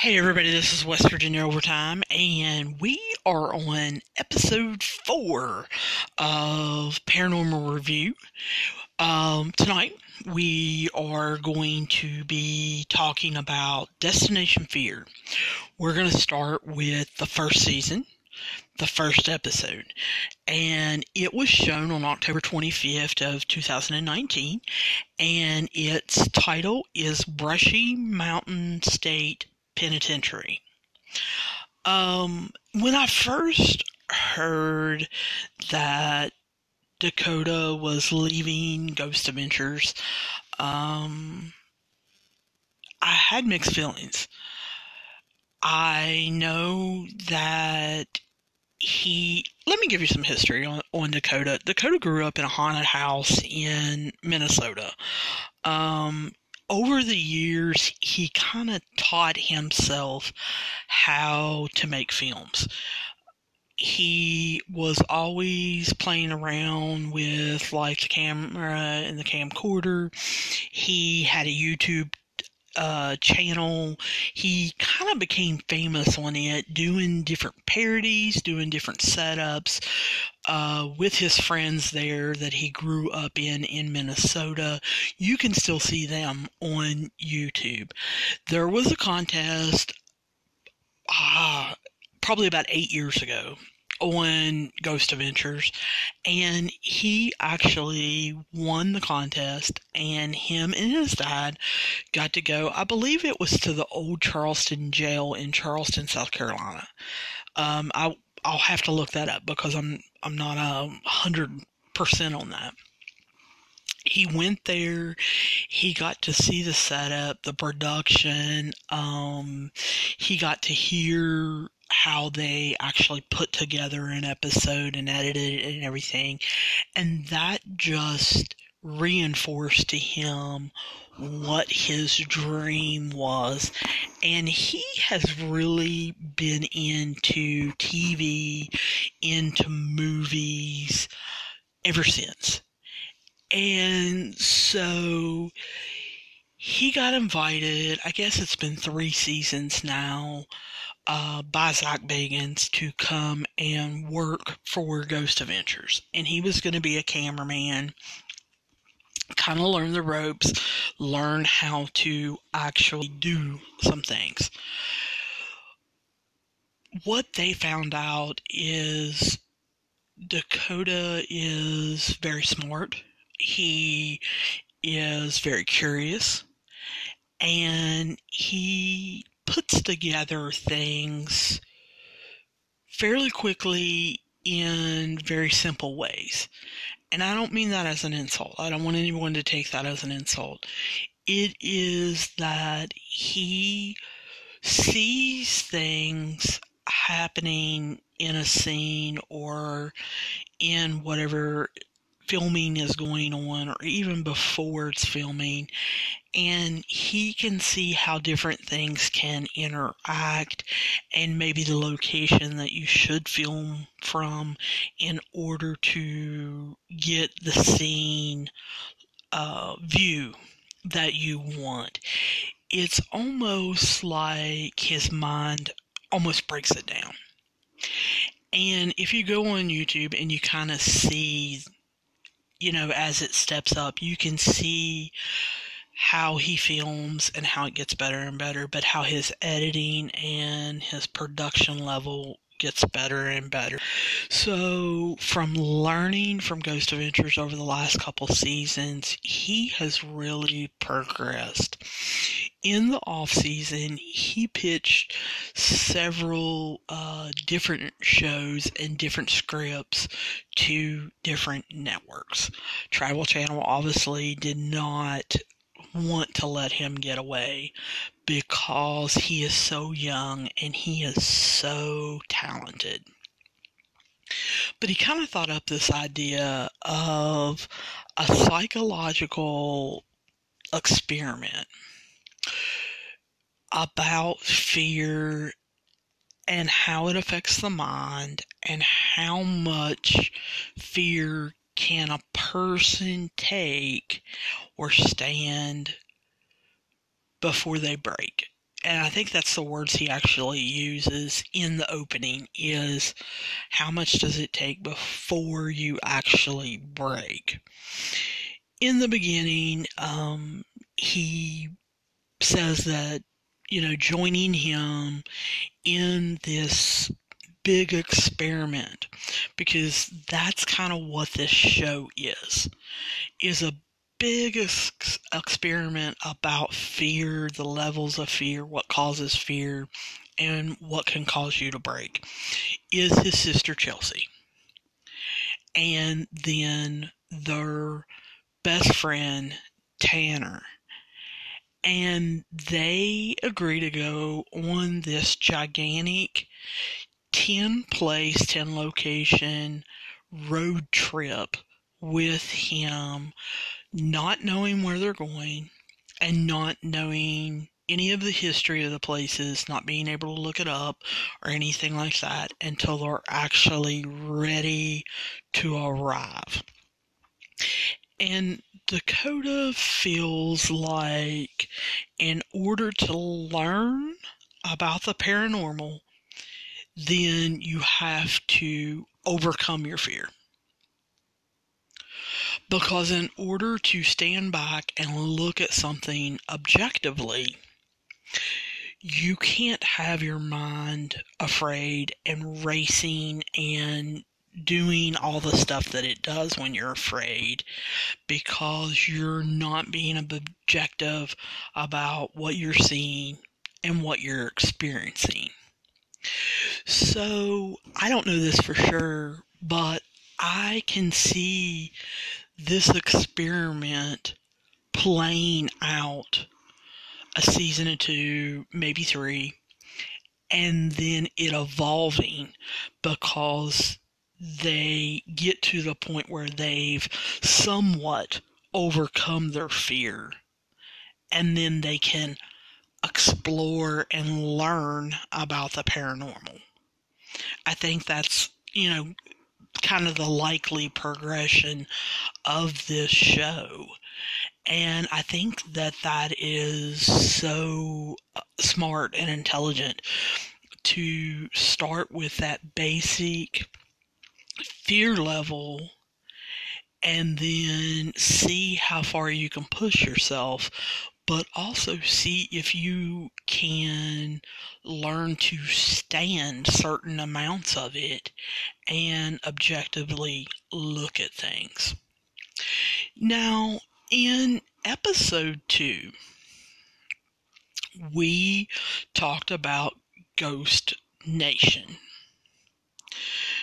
Hey everybody, this is West Virginia Overtime, and we are on episode four of Paranormal Review. Um, tonight we are going to be talking about Destination Fear. We're going to start with the first season, the first episode, and it was shown on October 25th of 2019, and its title is Brushy Mountain State Penitentiary. Um, when I first heard that Dakota was leaving Ghost Adventures, um, I had mixed feelings. I know that he let me give you some history on, on Dakota. Dakota grew up in a haunted house in Minnesota. Um, over the years, he kind of taught himself how to make films. He was always playing around with like the camera and the camcorder. He had a YouTube uh, channel. He kind of became famous on it, doing different parodies, doing different setups uh, with his friends there that he grew up in in Minnesota. You can still see them on YouTube. There was a contest, ah, probably about eight years ago on Ghost Adventures, and he actually won the contest. And him and his dad got to go. I believe it was to the old Charleston jail in Charleston, South Carolina. Um, I I'll have to look that up because I'm I'm not a hundred percent on that. He went there. He got to see the setup, the production. Um, he got to hear how they actually put together an episode and edited it and everything. And that just reinforced to him what his dream was. And he has really been into TV, into movies ever since. And so he got invited, I guess it's been three seasons now, uh, by Zak Bagans to come and work for Ghost Adventures. And he was going to be a cameraman, kind of learn the ropes, learn how to actually do some things. What they found out is Dakota is very smart. He is very curious and he puts together things fairly quickly in very simple ways. And I don't mean that as an insult. I don't want anyone to take that as an insult. It is that he sees things happening in a scene or in whatever filming is going on or even before it's filming and he can see how different things can interact and maybe the location that you should film from in order to get the scene uh, view that you want. It's almost like his mind almost breaks it down. And if you go on YouTube and you kind of see you know, as it steps up, you can see how he films and how it gets better and better, but how his editing and his production level gets better and better. So, from learning from Ghost Adventures over the last couple seasons, he has really progressed. In the off season, he pitched several uh, different shows and different scripts to different networks. Travel Channel obviously did not want to let him get away because he is so young and he is so talented. But he kind of thought up this idea of a psychological experiment about fear and how it affects the mind and how much fear can a person take or stand before they break? and I think that's the words he actually uses in the opening is how much does it take before you actually break? In the beginning, um, he says that, you know, joining him in this big experiment because that's kind of what this show is is a big ex- experiment about fear, the levels of fear, what causes fear, and what can cause you to break, is his sister Chelsea. And then their best friend Tanner. And they agree to go on this gigantic 10 place, 10 location road trip with him not knowing where they're going and not knowing any of the history of the places, not being able to look it up or anything like that until they're actually ready to arrive. And Dakota feels like in order to learn about the paranormal, then you have to overcome your fear. Because in order to stand back and look at something objectively, you can't have your mind afraid and racing and doing all the stuff that it does when you're afraid because you're not being objective about what you're seeing and what you're experiencing. So, I don't know this for sure, but I can see this experiment playing out a season or two, maybe three, and then it evolving because they get to the point where they've somewhat overcome their fear and then they can explore and learn about the paranormal. I think that's, you know, kind of the likely progression of this show. And I think that that is so uh, smart and intelligent to start with that basic fear level and then see how far you can push yourself but also see if you can learn to stand certain amounts of it and objectively look at things. Now, in episode two, we talked about Ghost Nation.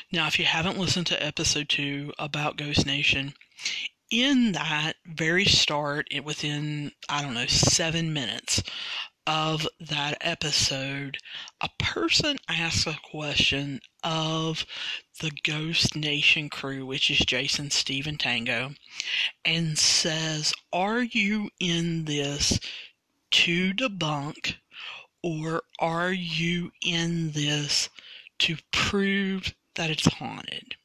Now, if you haven't listened to episode two about Ghost Nation, in that very start, within, I don't know, seven minutes of that episode, a person asks a question of the Ghost Nation crew, which is Jason, Steve, and Tango, and says, Are you in this to debunk, or are you in this to prove that it's haunted?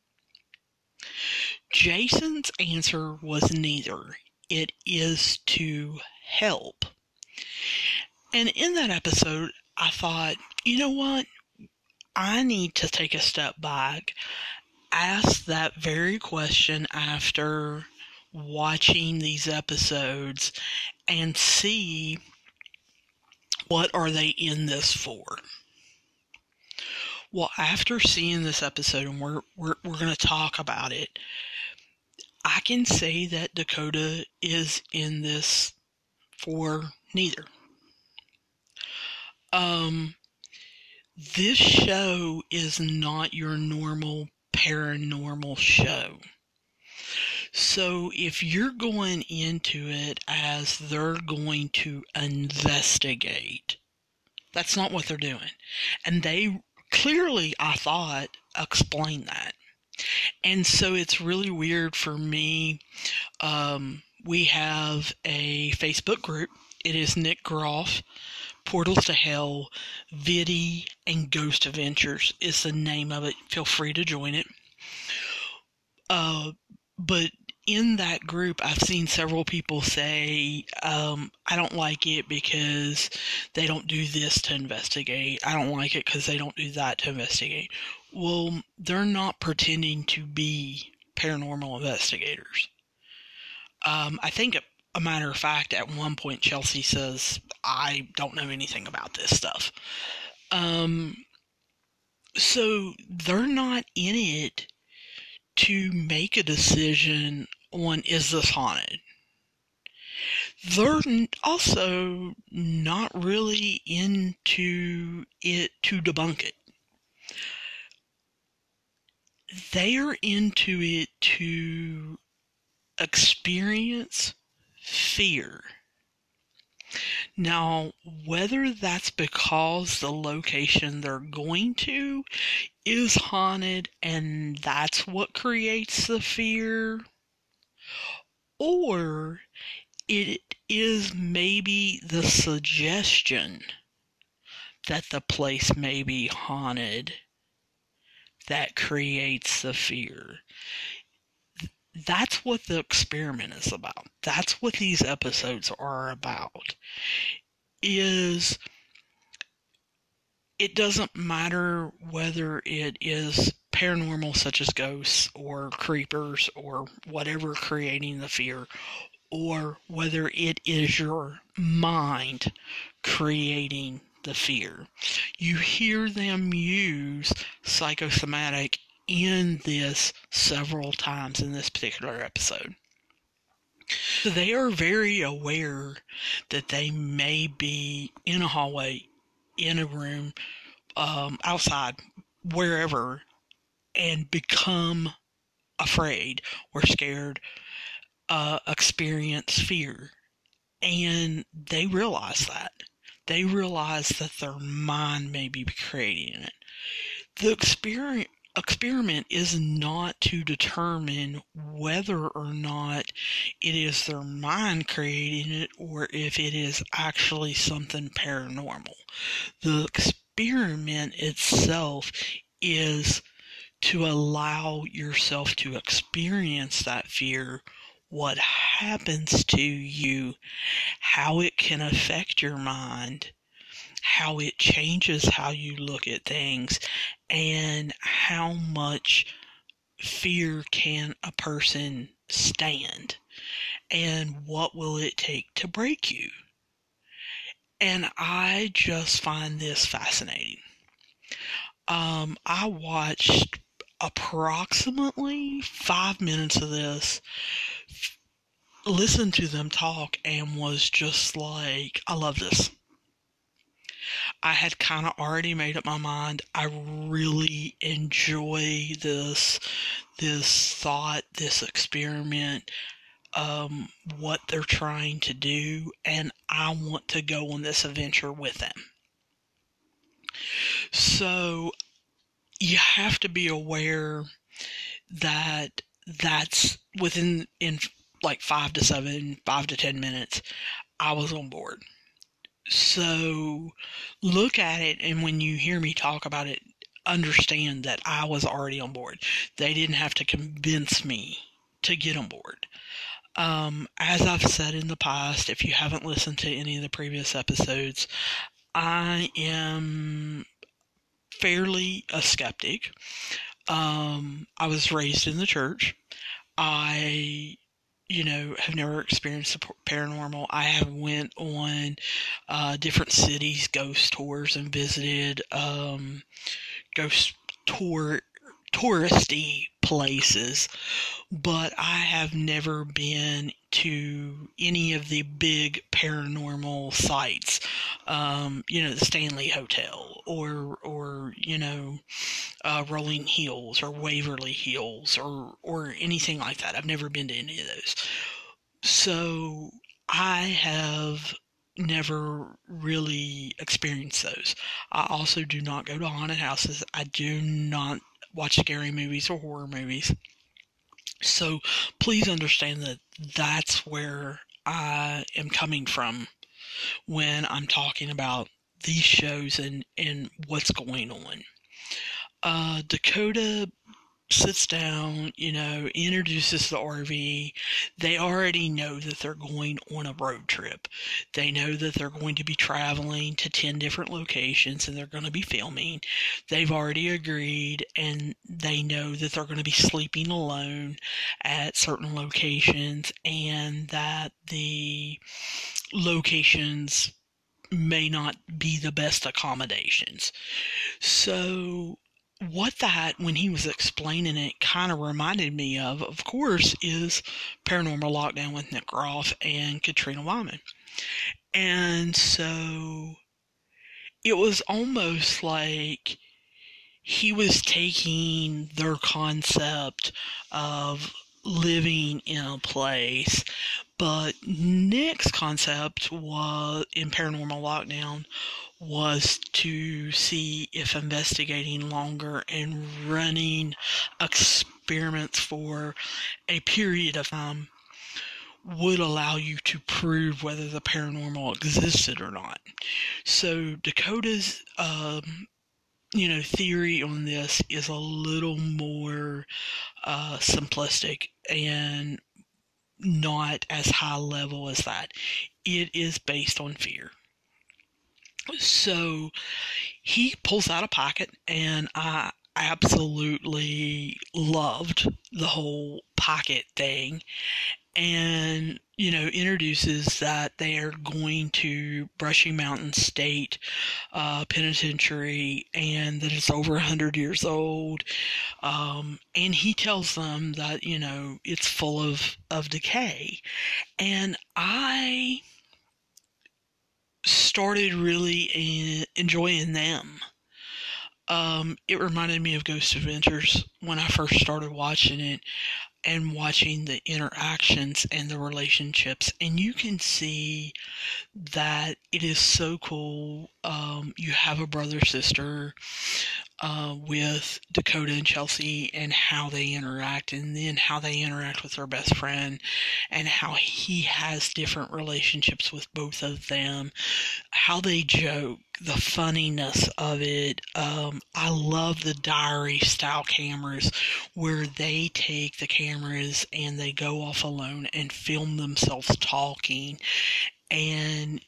Jason's answer was neither. It is to help. And in that episode, I thought, you know what? I need to take a step back, ask that very question after watching these episodes, and see what are they in this for. Well, after seeing this episode, and we're we're, we're going to talk about it, I can say that Dakota is in this for neither. Um, this show is not your normal paranormal show. So if you're going into it as they're going to investigate, that's not what they're doing. And they clearly, I thought, explain that. And so it's really weird for me. Um, we have a Facebook group. It is Nick Groff, Portals to Hell, Viddy, and Ghost Adventures is the name of it. Feel free to join it. Uh, but in that group, I've seen several people say, um, I don't like it because they don't do this to investigate. I don't like it because they don't do that to investigate. Well, they're not pretending to be paranormal investigators. Um, I think, a matter of fact, at one point, Chelsea says, I don't know anything about this stuff. Um, so they're not in it to make a decision on is this haunted. They're also not really into it to debunk it. They're into it to experience fear. Now, whether that's because the location they're going to is haunted and that's what creates the fear, or it is maybe the suggestion that the place may be haunted that creates the fear that's what the experiment is about. That's what these episodes are about. Is it doesn't matter whether it is paranormal such as ghosts or creepers or whatever creating the fear or whether it is your mind creating the fear. You hear them use psychosomatic in this several times in this particular episode. So they are very aware that they may be in a hallway, in a room, um, outside, wherever, and become afraid or scared, uh, experience fear. And they realize that. They realize that their mind may be creating it. The experience experiment is not to determine whether or not it is their mind creating it or if it is actually something paranormal. The experiment itself is to allow yourself to experience that fear, what happens to you, how it can affect your mind, how it changes how you look at things and how much fear can a person stand and what will it take to break you. And i just find this fascinating. Um, i watched approximately five minutes of this listened to them talk and was just like i love this I had kind of already made up my mind. I really enjoy this this thought, this experiment, um, what they're trying to do, and I want to go on this adventure with them. So you have to be aware that that's within in like five to seven, five to ten minutes. I was on board. So look at it, and when you hear me talk about it, understand that I was already on board. They didn't have to convince me to get on board. Um, as I've said in the past, if you haven't listened to any of the previous episodes, I am fairly a skeptic. Um, I was raised in the church. I you know have never experienced the paranormal. I have went on uh, different cities ghost tours and visited um, ghost tour touristy places. But i have never been to any of the big paranormal sites um, you know the stanley hotel or or you know uh, Rolling Hills or Waverly Hills or or anything like that. I've never been to any of those. So I have never really experienced those. I also do not go to haunted houses. I do not watch scary movies or horror movies. So please understand that that's where I am coming from when I'm talking about these shows and, and what's going on. Uh, Dakota sits down, you know, introduces the RV. They already know that they're going on a road trip. They know that they're going to be traveling to 10 different locations and they're going to be filming. They've already agreed and they know that they're going to be sleeping alone at certain locations and that the locations may not be the best accommodations. So what that, when he was explaining it, kind of reminded me of, of course, is Paranormal Lockdown with Nick Groff and Katrina Weidman. And so it was almost like he was taking their concept of living in a place, but Nick's concept was in Paranormal Lockdown was to see if investigating longer and running experiments for a period of time would allow you to prove whether the paranormal existed or not. So Dakota's, um, you know, theory on this is a little more uh, simplistic and not as high level as that. It is based on fear. So he pulls out a pocket, and I absolutely loved the whole pocket thing. And, you know, introduces that they are going to Brushy Mountain State uh, Penitentiary and that it's over 100 years old. Um, and he tells them that, you know, it's full of, of decay. And I started really enjoying them. Um, it reminded me of Ghost Adventures when I first started watching it and watching the interactions and the relationships. And you can see that it is so cool. Um, you have a brother sister uh, with Dakota and Chelsea and how they interact, and then how they interact with their best friend, and how he has different relationships with both of them, how they joke, the funniness of it. Um, I love the diary style cameras where they take the cameras and they go off alone and film themselves talking. And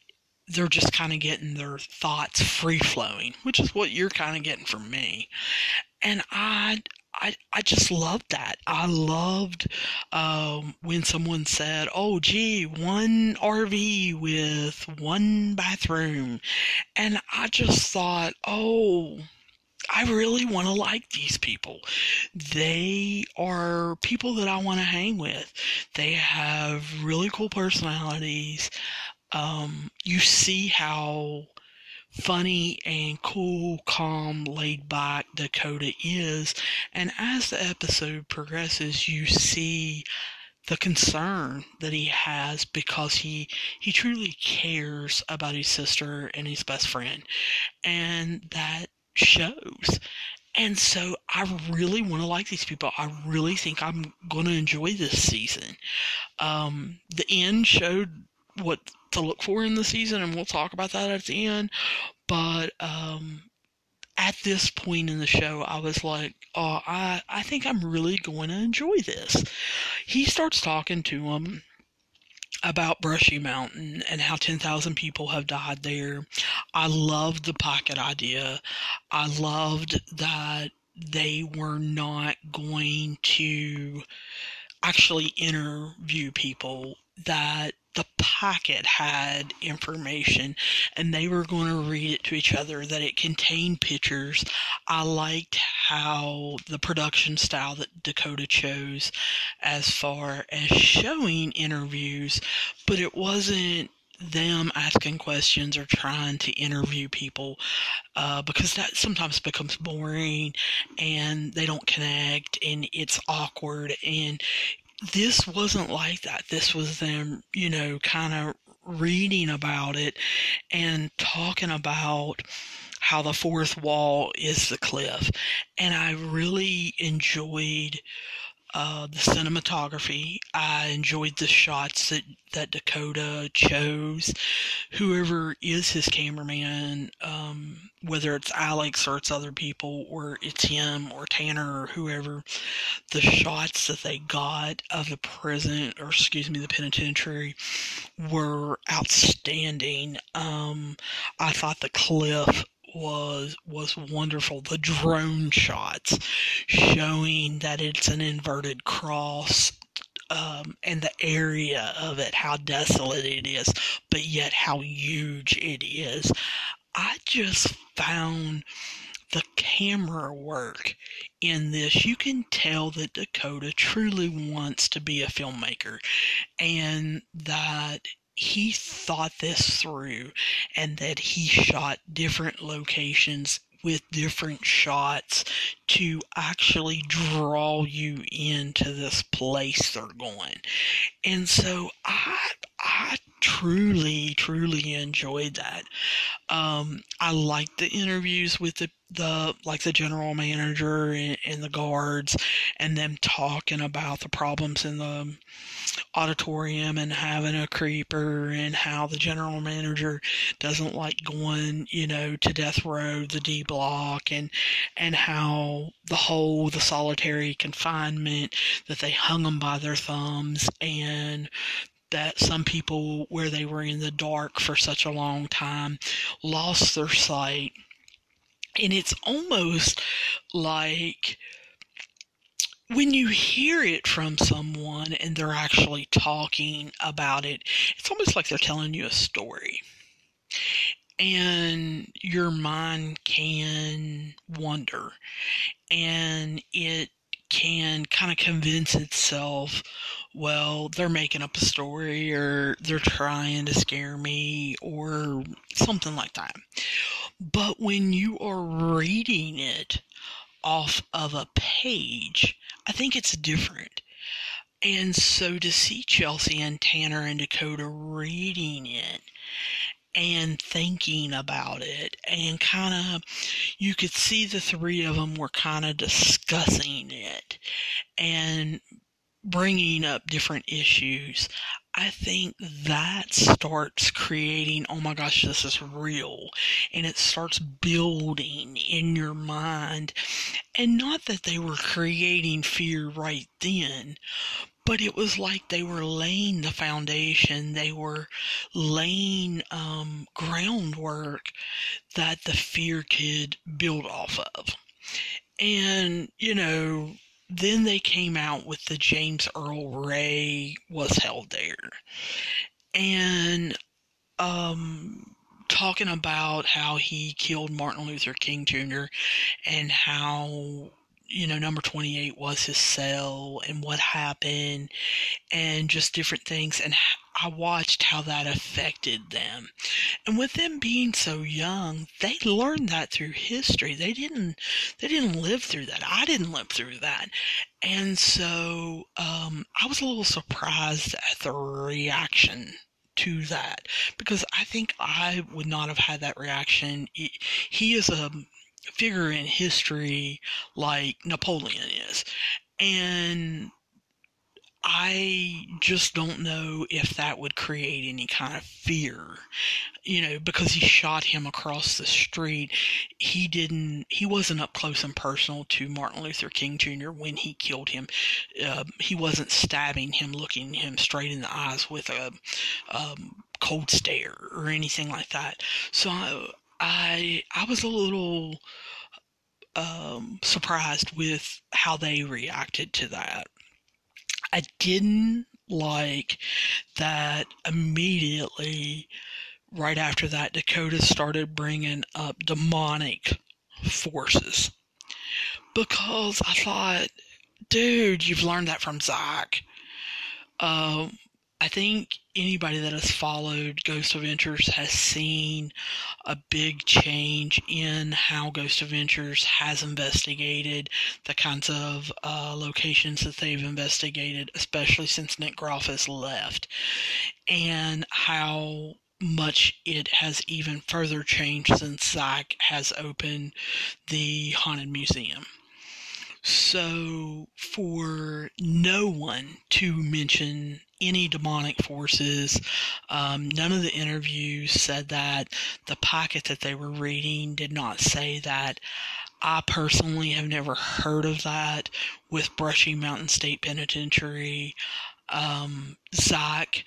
they're just kind of getting their thoughts free flowing, which is what you're kind of getting from me. And I, I, I just loved that. I loved um, when someone said, "Oh, gee, one RV with one bathroom," and I just thought, "Oh." I really want to like these people. They are people that I want to hang with. They have really cool personalities um, you see how funny and cool, calm, laid back Dakota is. And as the episode progresses, you see the concern that he has because he he truly cares about his sister and his best friend and that shows and so I really want to like these people. I really think I'm going to enjoy this season. Um, the end showed what to look for in the season, and we'll talk about that at the end. But um, at this point in the show, I was like, oh, I, I think I'm really going to enjoy this. He starts talking to him about Brushy Mountain and how 10,000 people have died there. I loved the pocket idea. I loved that they were not going to actually interview people that the pocket had information and they were going to read it to each other that it contained pictures. I liked how the production style that Dakota chose as far as showing interviews, but it wasn't them asking questions or trying to interview people uh, because that sometimes becomes boring and they don't connect and it's awkward and this wasn't like that. This was them, you know, kind of reading about it and talking about how the fourth wall is the cliff. And I really enjoyed uh, the cinematography. I enjoyed the shots that, that Dakota chose. Whoever is his cameraman, um, whether it's Alex or it's other people, or it's him or Tanner or whoever, the shots that they got of the prison, or excuse me, the penitentiary, were outstanding. Um, I thought the cliff was was wonderful. The drone shots showing that it's an inverted cross um, and the area of it, how desolate it is, but yet how huge it is. I just found the camera work in this. You can tell that Dakota truly wants to be a filmmaker and that he thought this through and that he shot different locations with different shots to actually draw you into this place they're going. And so I I truly, truly enjoyed that. Um, I liked the interviews with the, the like the general manager and, and the guards, and them talking about the problems in the auditorium and having a creeper, and how the general manager doesn't like going, you know, to death row, the D block, and and how the whole the solitary confinement that they hung them by their thumbs and that some people, where they were in the dark for such a long time, lost their sight. And it's almost like when you hear it from someone and they're actually talking about it, it's almost like they're telling you a story. And your mind can wonder. And it can kind of convince itself, well, they're making up a story or they're trying to scare me or something like that. But when you are reading it off of a page, I think it's different. And so to see Chelsea and Tanner and Dakota reading it and thinking about it and kind of you could see the three of them were kind of discussing it and bringing up different issues i think that starts creating oh my gosh this is real. And it starts building in your mind. And not that they were creating fear right then but it was like they were laying the foundation. They were laying um, groundwork that the fear could build off of. And you know then they came out with the james earl ray was held there. And um talking about how he killed martin luther king jr and how you know, number 28 was his cell and what happened and just different things. And I watched how that affected them. And with them being so young, they learned that through history. They didn't, they didn't live through that. I didn't live through that. And so, um, I was a little surprised at the reaction to that because I think I would not have had that reaction. He is a figure in history like Napoleon is. And I just don't know if that would create any kind of fear, you know, because he shot him across the street. He didn't, he wasn't up close and personal to Martin Luther King Jr. when he killed him. Uh, he wasn't stabbing him, looking him straight in the eyes with a um, cold stare or anything like that. So I, I, I was a little um, surprised with how they reacted to that. I didn't like that immediately right after that Dakota started bringing up demonic forces because I thought, dude, you've learned that from Zak. Um, I think anybody that has followed Ghost Adventures has seen a big change in how Ghost Adventures has investigated the kinds of uh, locations that they've investigated, especially since Nick Groff has left, and how much it has even further changed since Zak has opened the Haunted Museum. So, for no one to mention any demonic forces, um, none of the interviews said that. The packet that they were reading did not say that. I personally have never heard of that with Brushy Mountain State Penitentiary. Um, Zak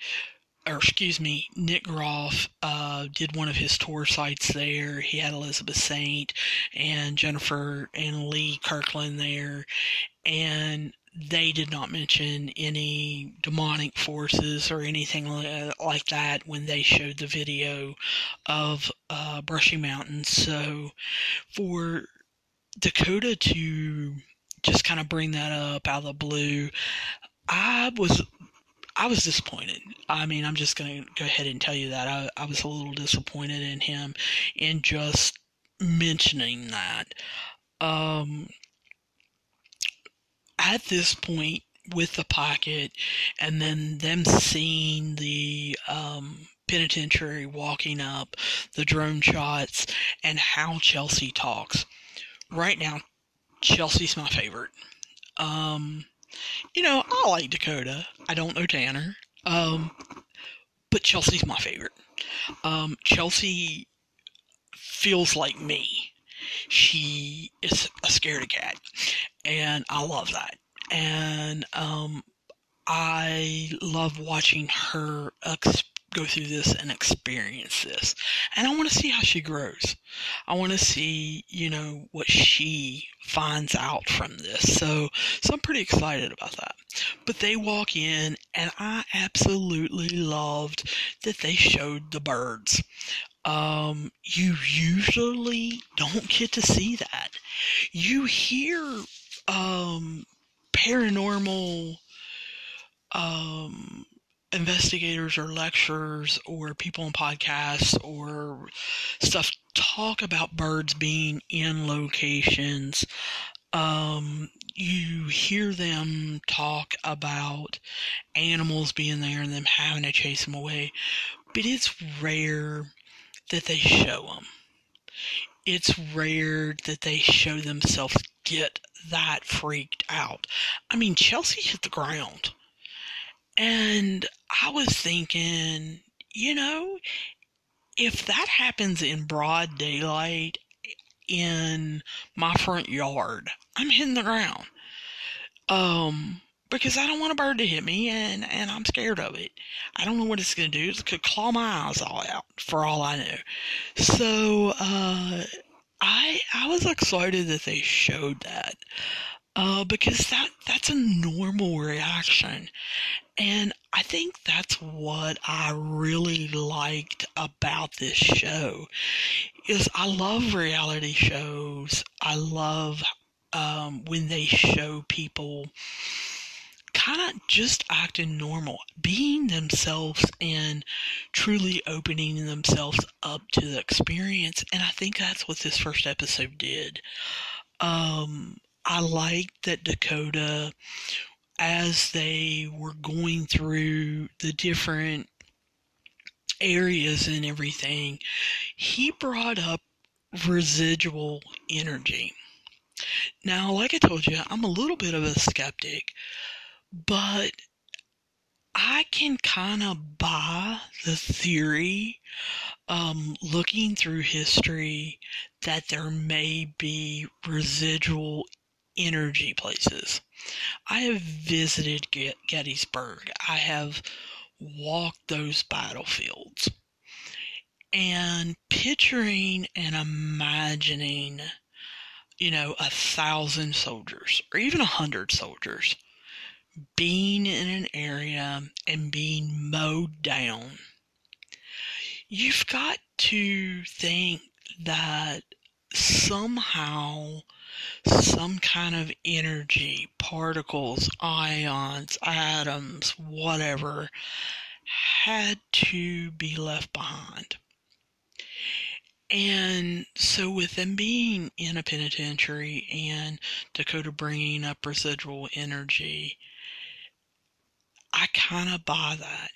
or excuse me, Nick Groff uh, did one of his tour sites there. He had Elizabeth Saint and Jennifer and Lee Kirkland there, and they did not mention any demonic forces or anything like that when they showed the video of uh, Brushy Mountain. So for Dakota to just kind of bring that up out of the blue, I was I was disappointed. I mean, I'm just going to go ahead and tell you that. I, I was a little disappointed in him in just mentioning that. Um, at this point, with the pocket, and then them seeing the um, penitentiary walking up, the drone shots, and how Chelsea talks. Right now, Chelsea's my favorite. Um, you know, I like Dakota. I don't know Tanner. Um, but Chelsea's my favorite. Um, Chelsea feels like me. She is a scaredy cat, and I love that. And um, I love watching her go through this and experience this. And I want to see how she grows. I want to see, you know, what she finds out from this. So, so I'm pretty excited about that. But they walk in and I absolutely loved that they showed the birds. Um, you usually don't get to see that. You hear um, paranormal um, investigators or lecturers or people on podcasts or stuff talk about birds being in locations. Um, you hear them talk about animals being there and them having to chase them away, but it's rare that they show them. It's rare that they show themselves get that freaked out. I mean, Chelsea hit the ground and I was thinking, you know, if that happens in broad daylight in my front yard, I'm hitting the ground. Um, because I don't want a bird to hit me and, and I'm scared of it. I don't know what it's going to do. It could claw my eyes all out for all I know. So, uh, I, I was excited that they showed that. Uh, because that, that's a normal reaction. And I think that's what I really liked about this show is I love reality shows. I love um, when they show people kind of just acting normal, being themselves and truly opening themselves up to the experience. And I think that's what this first episode did. Um, I liked that Dakota as they were going through the different areas and everything, he brought up residual energy. Now, like I told you, I'm a little bit of a skeptic, but I can kind of buy the theory, um, looking through history, that there may be residual energy places. I have visited Gettysburg. I have walked those battlefields. And picturing and imagining, you know, a thousand soldiers or even a hundred soldiers being in an area and being mowed down, you've got to think that somehow some kind of energy, particles, ions, atoms, whatever, had to be left behind. And so, with them being in a penitentiary and Dakota bringing up residual energy, I kind of buy that.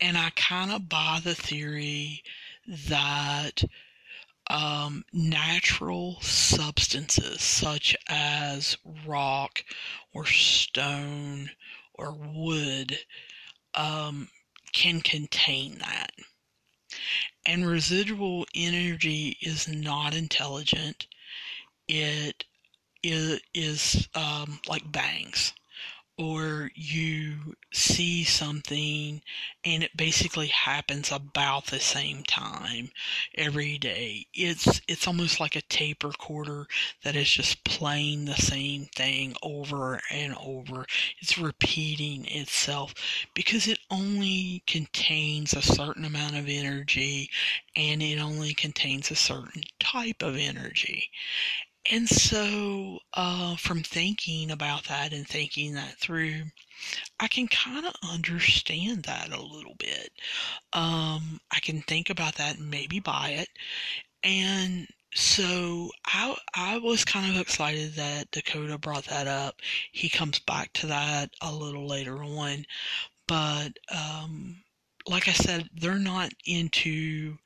And I kind of buy the theory that um, natural substances such as rock or stone or wood um, can contain that. And residual energy is not intelligent. It is, is um, like bangs or you see something and it basically happens about the same time every day. It's it's almost like a tape recorder that is just playing the same thing over and over. It's repeating itself because it only contains a certain amount of energy and it only contains a certain type of energy and so, uh, from thinking about that and thinking that through, I can kind of understand that a little bit. Um, I can think about that and maybe buy it. And so I I was kind of excited that Dakota brought that up. He comes back to that a little later on, but um, like I said, they're not into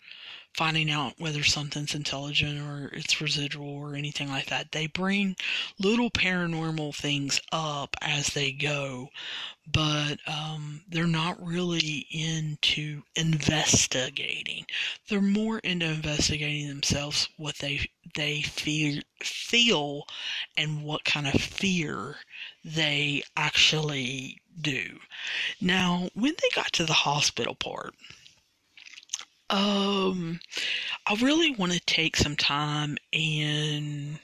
finding out whether something's intelligent or it's residual or anything like that. They bring little paranormal things up as they go, but um, they're not really into investigating. They're more into investigating themselves, what they they feel feel, and what kind of fear they actually do. Now, when they got to the hospital part um, I really want to take some time and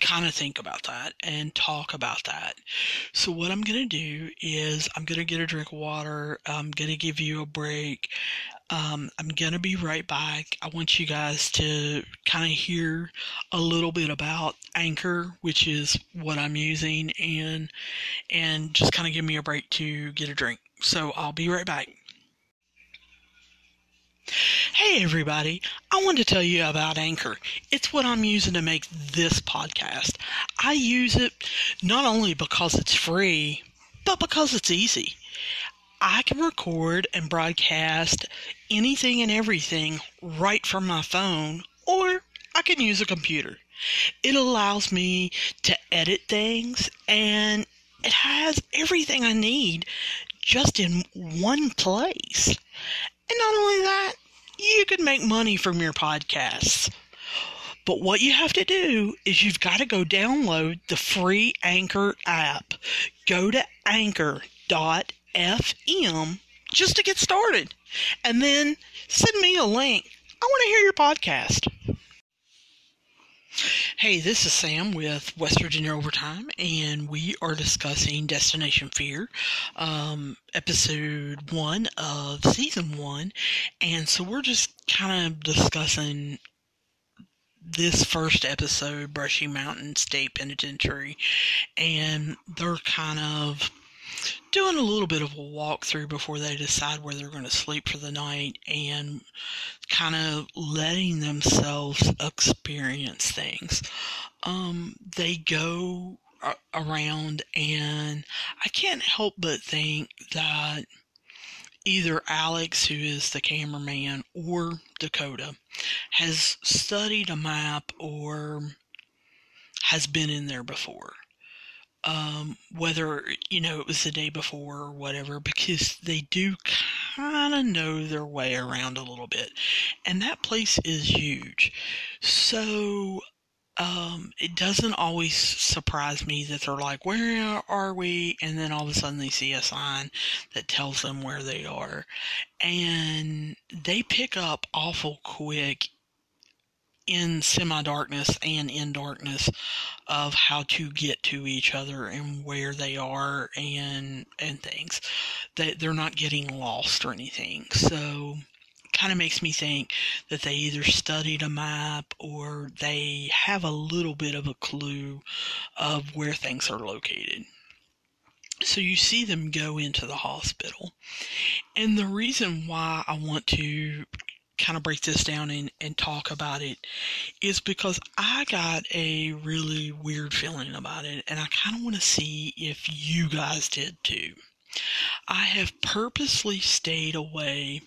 kind of think about that and talk about that. So what I'm going to do is I'm going to get a drink of water. I'm going to give you a break. Um, I'm going to be right back. I want you guys to kind of hear a little bit about Anchor, which is what I'm using and and just kind of give me a break to get a drink. So I'll be right back. Hey everybody, I want to tell you about Anchor. It's what I'm using to make this podcast. I use it not only because it's free, but because it's easy. I can record and broadcast anything and everything right from my phone, or I can use a computer. It allows me to edit things, and it has everything I need just in one place. And not only that, you can make money from your podcasts. But what you have to do is you've got to go download the free Anchor app. Go to anchor.fm just to get started. And then send me a link. I want to hear your podcast. Hey, this is Sam with West Virginia Overtime, and we are discussing Destination Fear, um, episode one of season one. And so we're just kind of discussing this first episode, Brushy Mountain State Penitentiary, and they're kind of doing a little bit of a walkthrough before they decide where they're going to sleep for the night and kind of letting themselves experience things. Um, they go around and I can't help but think that either Alex, who is the cameraman, or Dakota has studied a map or has been in there before um, whether you know it was the day before or whatever, because they do kind of know their way around a little bit, and that place is huge. So um, it doesn't always surprise me that they're like, "Where are we?" and then all of a sudden they see a sign that tells them where they are, and they pick up awful quick in semi darkness and in darkness of how to get to each other and where they are and and things. That they're not getting lost or anything. So kind of makes me think that they either studied a map or they have a little bit of a clue of where things are located. So you see them go into the hospital. And the reason why I want to kind of break this down and, and talk about it is because I got a really weird feeling about it, and I kind of want to see if you guys did too. I have purposely stayed away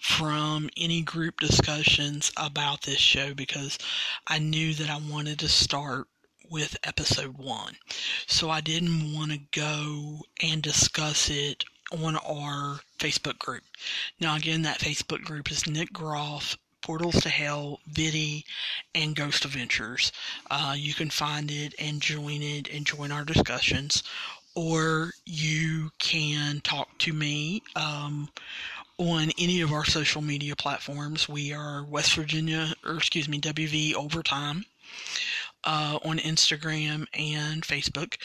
from any group discussions about this show because I knew that I wanted to start with episode one. So I didn't want to go and discuss it on our Facebook group. Now, again, that Facebook group is Nick Groff, Portals to Hell, Viddy, and Ghost Adventures. Uh, you can find it and join it and join our discussions or you can talk to me um, on any of our social media platforms. We are West Virginia, or excuse me, WV Overtime uh, on Instagram and Facebook.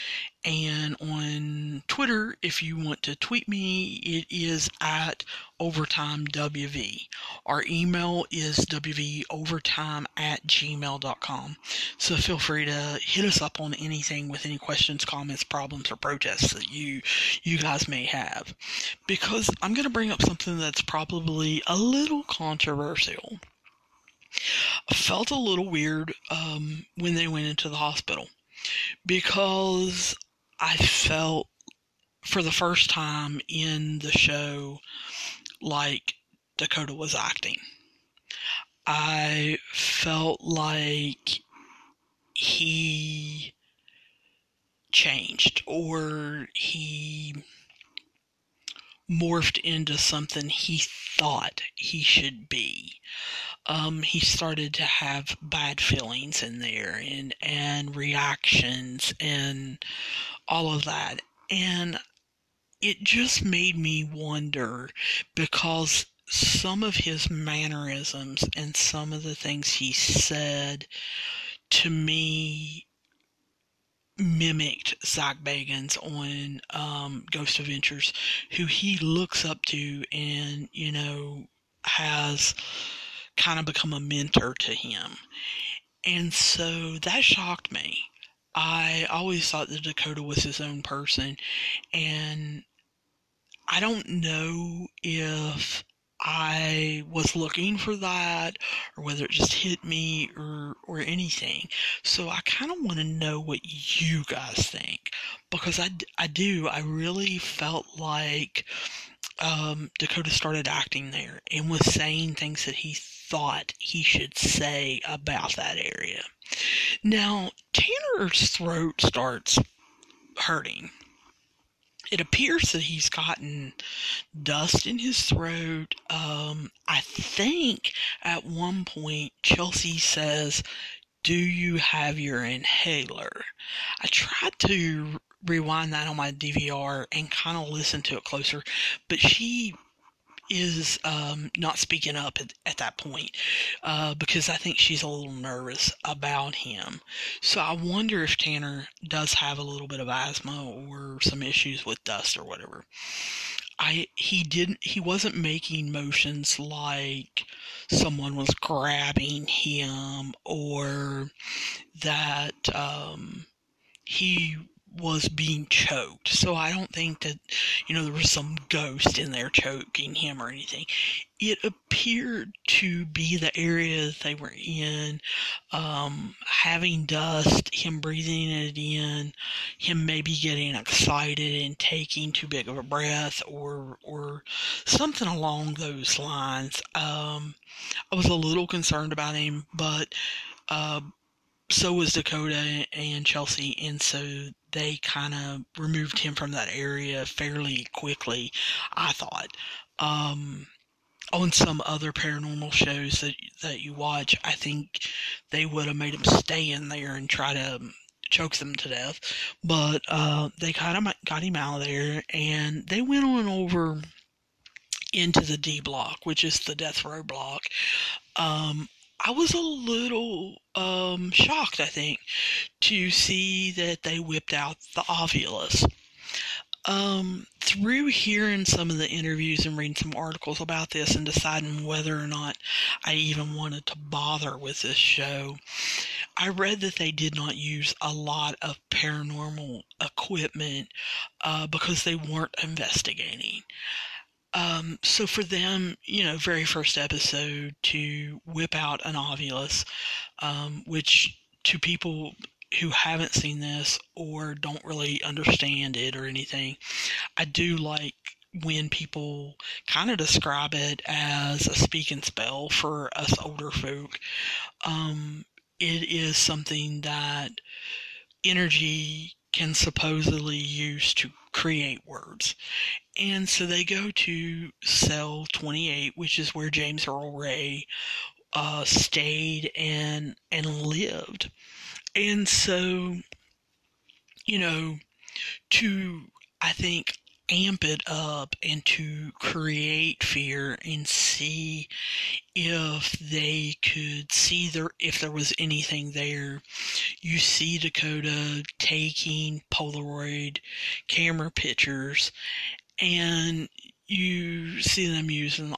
And on Twitter, if you want to tweet me, it is at OvertimeWV. Our email is WVOvertime at gmail.com. So feel free to hit us up on anything with any questions, comments, problems, or protests that you you guys may have. Because I'm going to bring up something that's probably a little controversial. Felt a little weird um, when they went into the hospital because I felt for the first time in the show like Dakota was acting. I felt like he changed or he morphed into something he thought he should be. Um, he started to have bad feelings in there and and reactions and all of that. And it just made me wonder because some of his mannerisms and some of the things he said to me mimicked Zak Bagans on um, Ghost Adventures, who he looks up to and, you know, has kind of become a mentor to him. And so that shocked me. I always thought that Dakota was his own person, and I don't know if I was looking for that or whether it just hit me or or anything. So I kind of want to know what you guys think because I, I do I really felt like um, Dakota started acting there and was saying things that he thought he should say about that area. Now, Tanner's throat starts hurting. It appears that he's gotten dust in his throat. Um, I think at one point Chelsea says, Do you have your inhaler? I tried to rewind that on my DVR and kind of listen to it closer, but she is um, not speaking up at, at that point uh, because I think she's a little nervous about him. So I wonder if Tanner does have a little bit of asthma or some issues with dust or whatever. I he didn't he wasn't making motions like someone was grabbing him or that um, he was being choked. So I don't think that, you know, there was some ghost in there choking him or anything. It appeared to be the area that they were in, um, having dust, him breathing it in, him maybe getting excited and taking too big of a breath or, or something along those lines. Um, I was a little concerned about him, but, uh, so was Dakota and Chelsea, and so they kind of removed him from that area fairly quickly, I thought. Um, on some other paranormal shows that that you watch, I think they would have made him stay in there and try to choke them to death. But uh, they kind of got him out of there, and they went on over into the D block, which is the death row block. Um, I was a little um, shocked, I think, to see that they whipped out the Ovilus. Um, through hearing some of the interviews and reading some articles about this and deciding whether or not I even wanted to bother with this show, I read that they did not use a lot of paranormal equipment uh, because they weren't investigating. Um, so for them, you know, very first episode to whip out an Ovilus, um, which to people who haven't seen this or don't really understand it or anything, I do like when people kind of describe it as a speak and spell for us older folk. Um, it is something that energy can supposedly use to create words. And so they go to cell 28, which is where James Earl Ray uh, stayed and and lived. And so, you know, to I think amp it up and to create fear and see if they could see there if there was anything there you see dakota taking polaroid camera pictures and you see them using the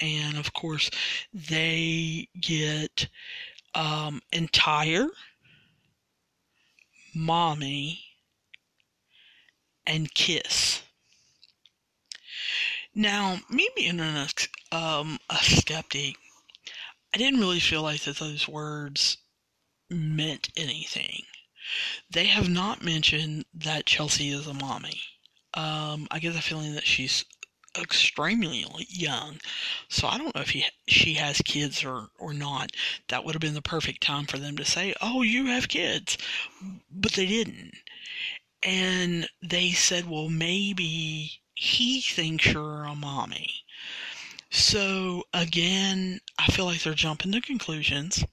and of course they get um, entire mommy and kiss. Now, me being an, um, a skeptic, I didn't really feel like that those words meant anything. They have not mentioned that Chelsea is a mommy. Um, I get the feeling that she's extremely young, so I don't know if he, she has kids or, or not. That would have been the perfect time for them to say, "Oh, you have kids," but they didn't and they said, well, maybe he thinks you're a mommy. So again, I feel like they're jumping to conclusions,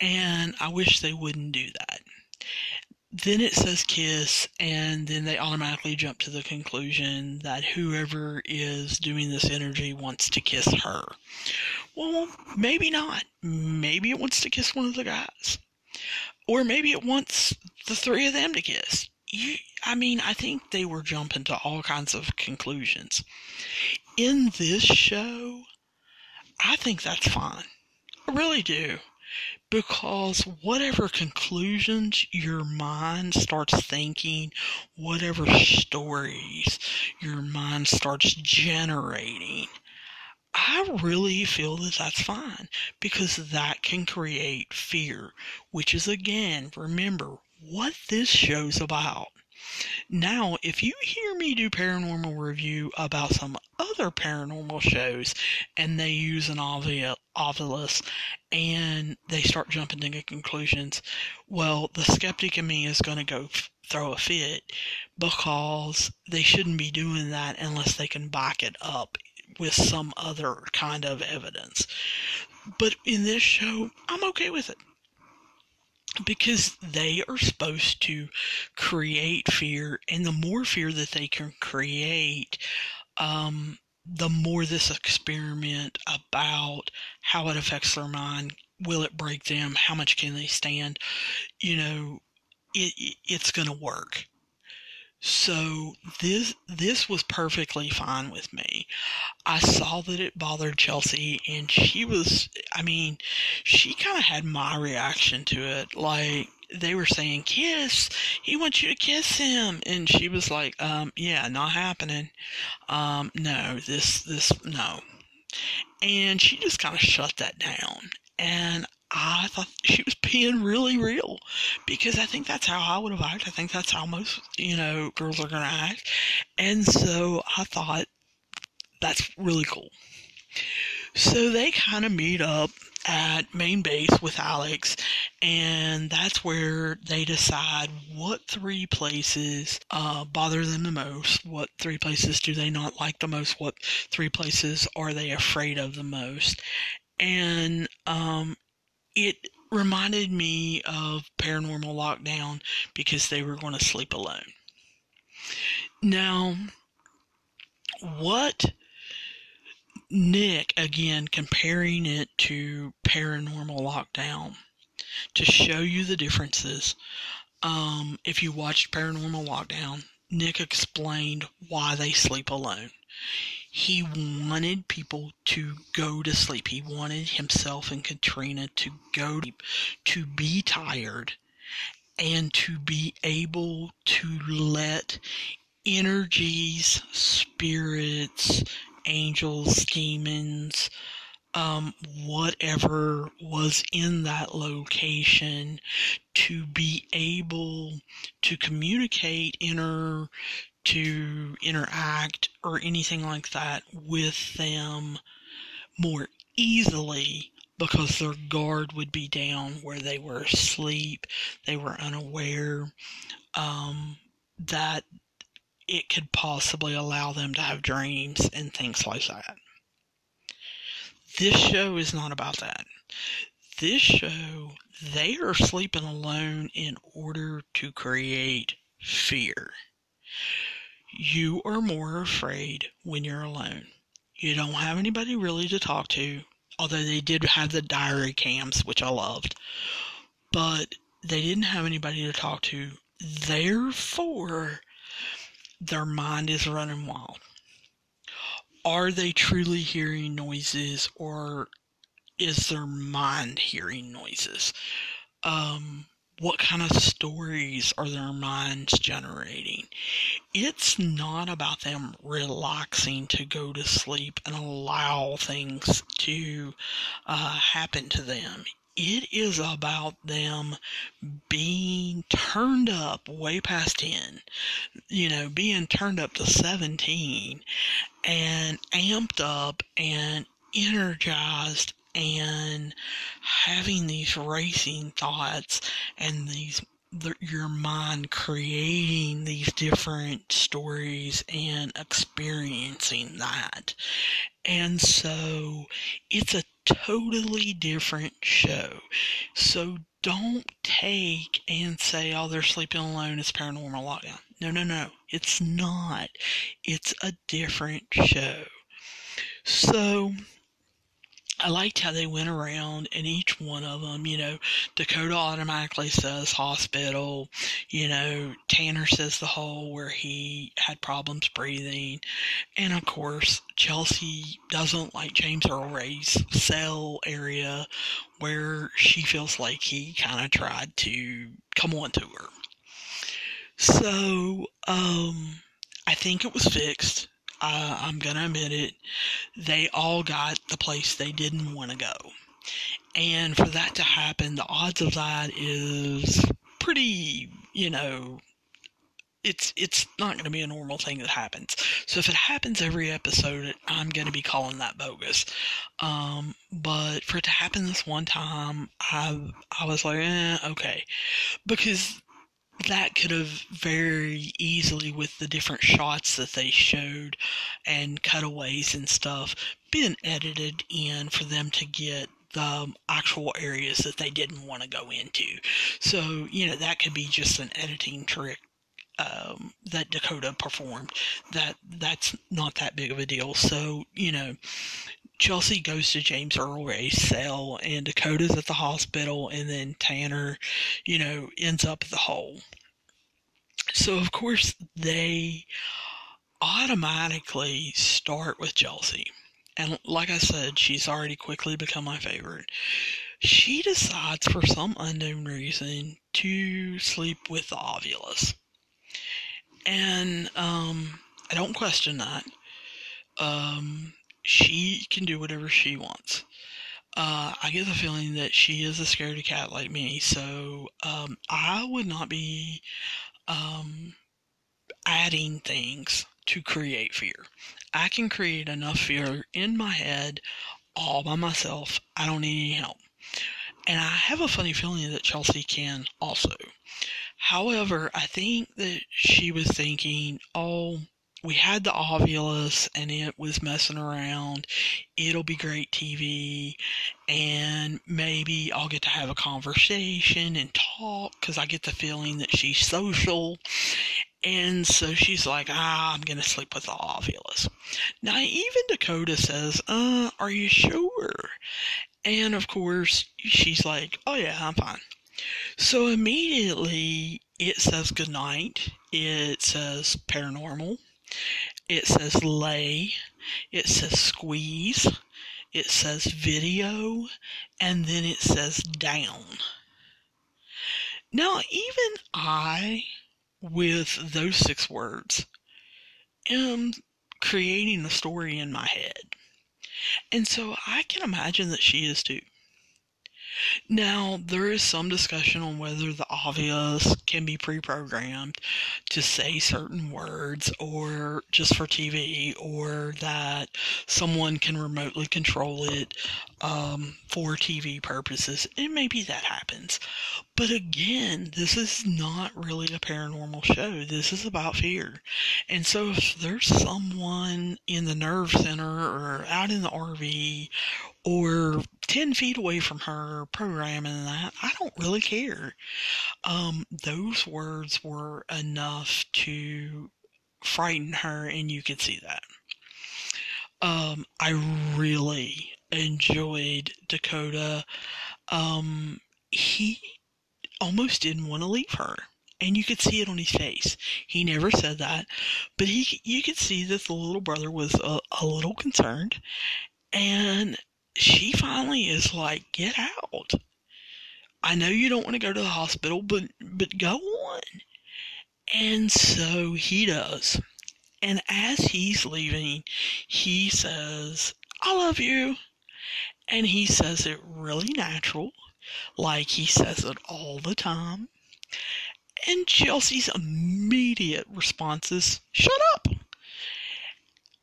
and I wish they wouldn't do that. Then it says kiss, and then they automatically jump to the conclusion that whoever is doing this energy wants to kiss her. Well, maybe not. Maybe it wants to kiss one of the guys. Or maybe it wants the three of them to kiss. You, I mean, I think they were jumping to all kinds of conclusions. In this show, I think that's fine. I really do. Because whatever conclusions your mind starts thinking, whatever stories your mind starts generating, I really feel that that's fine because that can create fear, which is again, remember what this show's about. Now, if you hear me do paranormal review about some other paranormal shows and they use an Ovilus and they start jumping to conclusions, well, the skeptic in me is going to go f- throw a fit because they shouldn't be doing that unless they can back it up with some other kind of evidence. But in this show, I'm okay with it. Because they are supposed to create fear, and the more fear that they can create, um, the more this experiment about how it affects their mind, will it break them, how much can they stand, you know, it, it's going to work. So this this was perfectly fine with me. I saw that it bothered Chelsea and she was I mean, she kind of had my reaction to it. Like they were saying kiss, he wants you to kiss him and she was like, um yeah, not happening. Um no, this this no. And she just kind of shut that down. And I thought she was being really real because I think that's how I would have acted. I think that's how most, you know, girls are going to act. And so I thought that's really cool. So they kind of meet up at main base with Alex, and that's where they decide what three places uh, bother them the most, what three places do they not like the most, what three places are they afraid of the most. And um, it reminded me of Paranormal Lockdown because they were going to sleep alone. Now, what Nick, again, comparing it to Paranormal Lockdown to show you the differences. Um, if you watched Paranormal Lockdown, Nick explained why they sleep alone he wanted people to go to sleep. He wanted himself and Katrina to go to, to be tired and to be able to let energies, spirits, angels, demons, um, whatever was in that location to be able to communicate, enter, to interact, or anything like that with them more easily because their guard would be down where they were asleep, they were unaware um, that it could possibly allow them to have dreams and things like that. This show is not about that. This show, they are sleeping alone in order to create fear. You are more afraid when you're alone. You don't have anybody really to talk to, although they did have the diary cams, which I loved. But they didn't have anybody to talk to. Therefore, their mind is running wild. Are they truly hearing noises or is their mind hearing noises? Um, what kind of stories are their minds generating? It's not about them relaxing to go to sleep and allow things to uh, happen to them. It is about them being turned up way past 10, you know, being turned up to 17 and amped up and energized and having these racing thoughts and these the, your mind creating these different stories and experiencing that. And so it's a totally different show. So don't take and say, oh, they're sleeping alone, it's paranormal lockdown. No, no, no. It's not. It's a different show. So I liked how they went around and each one of them, you know, Dakota automatically says hospital, you know, Tanner says the hole where he had problems breathing. And of course, Chelsea doesn't like James Earl Ray's cell area where she feels like he kind of tried to come on to her. So, um, I think it was fixed I'm going to admit it, they all got the place they didn't want to go. And for that to happen, the odds of that is pretty, you know, it's it's not going to be a normal thing that happens. So if it happens every episode, I'm going to be calling that bogus. Um, but for it to happen this one time, I I was like, eh, okay, because that could have very easily with the different shots that they showed and cutaways and stuff been edited in for them to get the actual areas that they didn't want to go into. So, you know, that could be just an editing trick um, that Dakota performed. That that's not that big of a deal. So, you know, Chelsea goes to James Earl Ray's cell, and Dakota's at the hospital, and then Tanner, you know, ends up at the hole. So, of course, they automatically start with Chelsea. And like I said, she's already quickly become my favorite. She decides, for some unknown reason, to sleep with the Ovilus. And um, I don't question that. Um, she can do whatever she wants. Uh, I get the feeling that she is a scaredy cat like me, so um, I would not be um, adding things to create fear. I can create enough fear in my head all by myself. I don't need any help. And I have a funny feeling that Chelsea can also. However, I think that she was thinking, oh, we had the Ovilus and it was messing around. It'll be great TV and maybe I'll get to have a conversation and talk because I get the feeling that she's social. And so she's like, ah, I'm to sleep with the Ovilus. Now, even Dakota says, uh, are you sure? And of course, she's like, oh yeah, I'm fine. So immediately it says goodnight. It says paranormal it says lay, it says squeeze, it says video, and then it says down. Now, even I, with those six words, am creating a story in my head. And so I can imagine that she is too. Now, there is some discussion on whether the Ovilus can be pre programmed to say certain words or just for TV, or that someone can remotely control it um, for TV purposes. And maybe that happens. But again, this is not really a paranormal show. This is about fear. And so if there's someone in the nerve center or out in the RV or 10 feet away from her programming that, I don't really care. Um, those words were enough to frighten her, and you could see that. Um, I really enjoyed Dakota. Um, he almost didn't want to leave her. And you could see it on his face. He never said that, but he you could see that the little brother was a, a little concerned, and she finally is like, "Get out! I know you don't want to go to the hospital, but but go on." And so he does. And as he's leaving, he says, "I love you." And he says it really natural, like he says it all the time. And Chelsea's immediate response is, Shut up!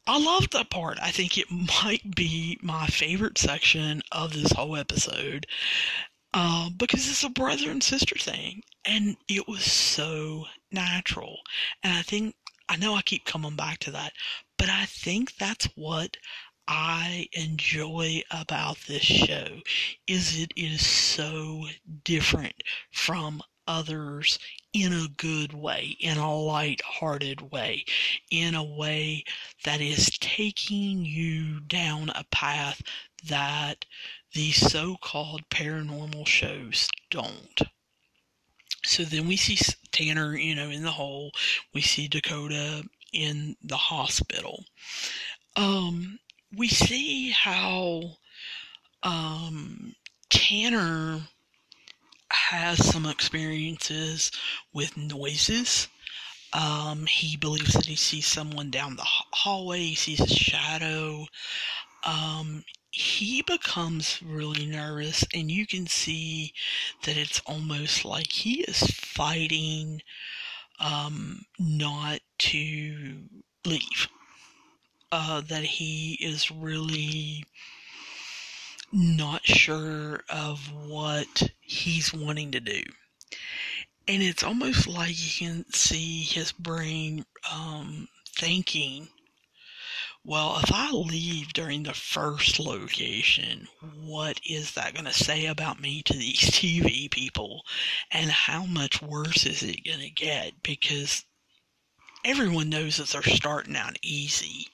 I love that part. I think it might be my favorite section of this whole episode uh, because it's a brother and sister thing. And it was so natural. And I think, I know I keep coming back to that, but I think that's what I enjoy about this show is it is so different from others in a good way, in a light-hearted way, in a way that is taking you down a path that these so-called paranormal shows don't. So then we see Tanner, you know, in the hole. We see Dakota in the hospital. Um, we see how um, Tanner has some experiences with noises. Um, he believes that he sees someone down the hallway, he sees a shadow. Um, he becomes really nervous, and you can see that it's almost like he is fighting um, not to leave. Uh, that he is really not sure of what he's wanting to do. And it's almost like you can see his brain um, thinking, well, if I leave during the first location, what is that going to say about me to these TV people? And how much worse is it going to get? Because everyone knows that they're starting out easy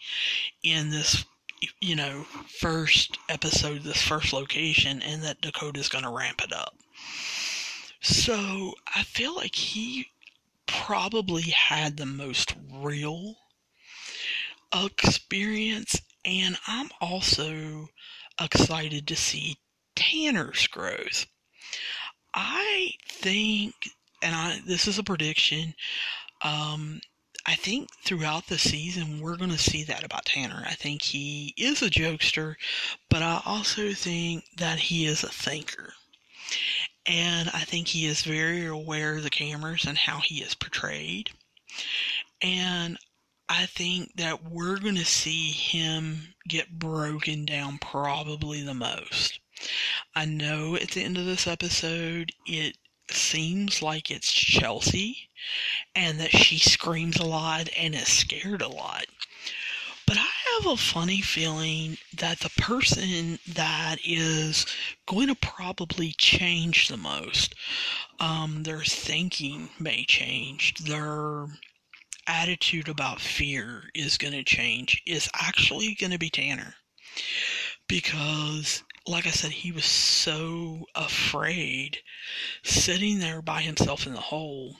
in this you know, first episode, this first location, and that Dakota's going to ramp it up. So I feel like he probably had the most real experience, and I'm also excited to see Tanner's growth. I think, and I this is a prediction. Um, I think throughout the season we're going to see that about Tanner. I think he is a jokester, but I also think that he is a thinker. And I think he is very aware of the cameras and how he is portrayed. And I think that we're going to see him get broken down probably the most. I know at the end of this episode it seems like it's Chelsea and that she screams a lot and is scared a lot. But I have a funny feeling that the person that is going to probably change the most, um, their thinking may change, their attitude about fear is going to change, is actually going to be Tanner. Because like I said, he was so afraid sitting there by himself in the hole.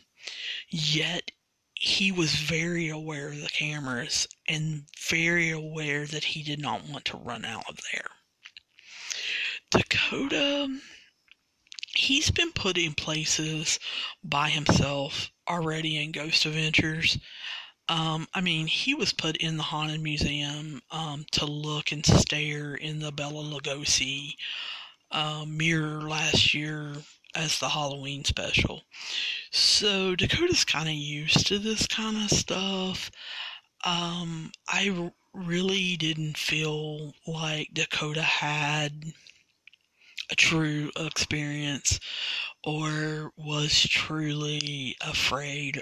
Yet he was very aware of the cameras and very aware that he did not want to run out of there. Dakota, he's been put in places by himself already in Ghost Adventures. Um, I mean, he was put in the Haunted Museum um, to look and stare in the Bela Lugosi uh, mirror last year as the Halloween special. So Dakota's kind of used to this kind of stuff. Um, I r- really didn't feel like Dakota had a true experience or was truly afraid.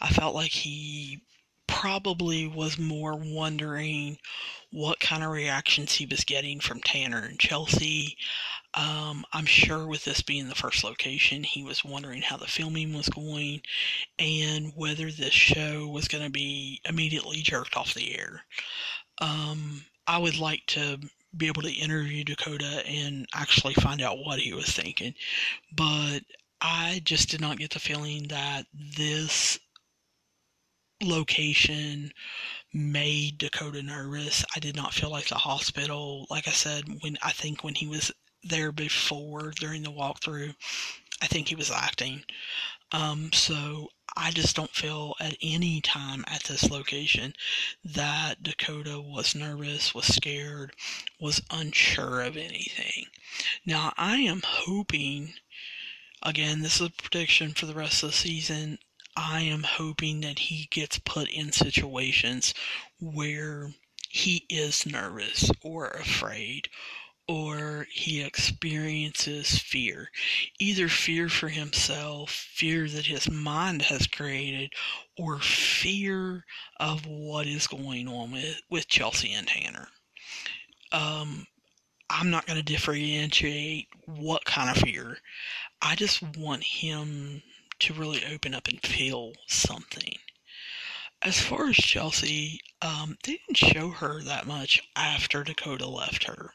I felt like he probably was more wondering what kind of reactions he was getting from Tanner and Chelsea. Um, I'm sure with this being the first location, he was wondering how the filming was going and whether this show was going to be immediately jerked off the air. Um, I would like to be able to interview Dakota and actually find out what he was thinking, but I just did not get the feeling that this location made Dakota nervous. I did not feel like the hospital, like I said, when I think when he was there before during the walkthrough, I think he was acting. Um, so I just don't feel at any time at this location that Dakota was nervous, was scared, was unsure of anything. Now I am hoping, again, this is a prediction for the rest of the season. I am hoping that he gets put in situations where he is nervous or afraid or he experiences fear. Either fear for himself, fear that his mind has created, or fear of what is going on with, with Chelsea and Tanner. Um, I'm not going to differentiate what kind of fear. I just want him to really open up and feel something. As far as Chelsea, um, they didn't show her that much after Dakota left her.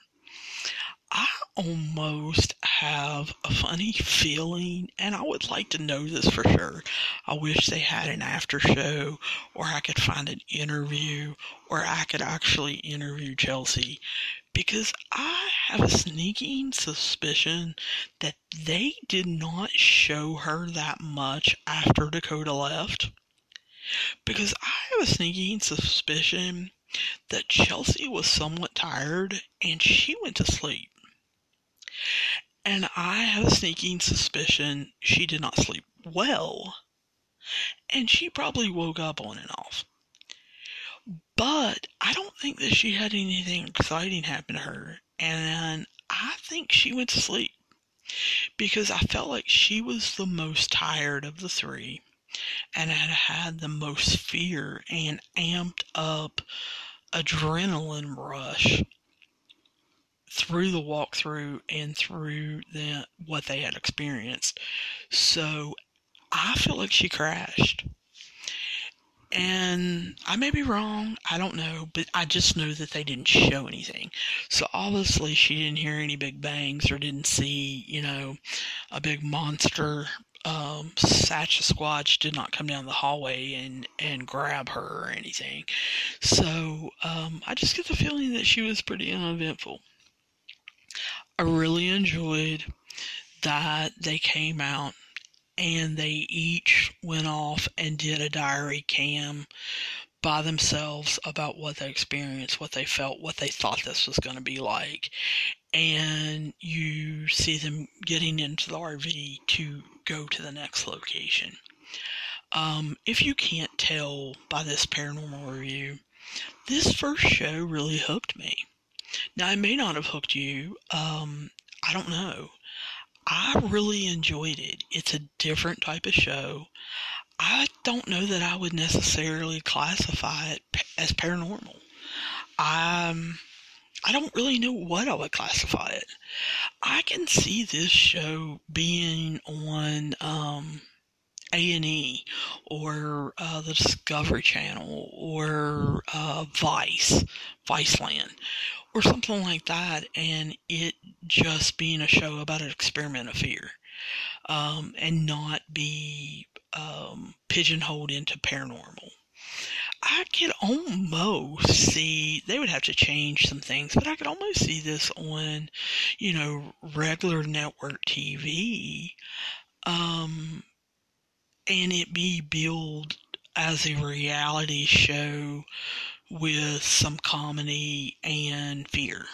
I almost have a funny feeling, and I would like to know this for sure. I wish they had an after show, or I could find an interview, or I could actually interview Chelsea, because I have a sneaking suspicion that they did not show her that much after Dakota left. Because I have a sneaking suspicion that Chelsea was somewhat tired and she went to sleep. And I have a sneaking suspicion she did not sleep well. And she probably woke up on and off. But I don't think that she had anything exciting happen to her. And I think she went to sleep. Because I felt like she was the most tired of the three and had had the most fear and amped up adrenaline rush through the walkthrough and through the what they had experienced. So I feel like she crashed. And I may be wrong, I don't know, but I just know that they didn't show anything. So obviously she didn't hear any big bangs or didn't see, you know, a big monster um, Sasquatch did not come down the hallway and, and grab her or anything. So um, I just get the feeling that she was pretty uneventful. I really enjoyed that they came out and they each went off and did a diary cam by themselves about what they experienced, what they felt, what they thought this was going to be like. And you see them getting into the RV to go to the next location. Um, if you can't tell by this paranormal review, this first show really hooked me. Now, it may not have hooked you. Um, I don't know. I really enjoyed it. It's a different type of show. I don't know that I would necessarily classify it as paranormal. Um, I don't really know what I would classify it. I can see this show being on um, A and E or uh, the Discovery Channel or uh, Vice, Viceland, or something like that, and it just being a show about an experiment of fear, um, and not be um, pigeonholed into paranormal. I could almost see they would have to change some things, but I could almost see this on, you know, regular network TV, um, and it be billed as a reality show with some comedy and fear.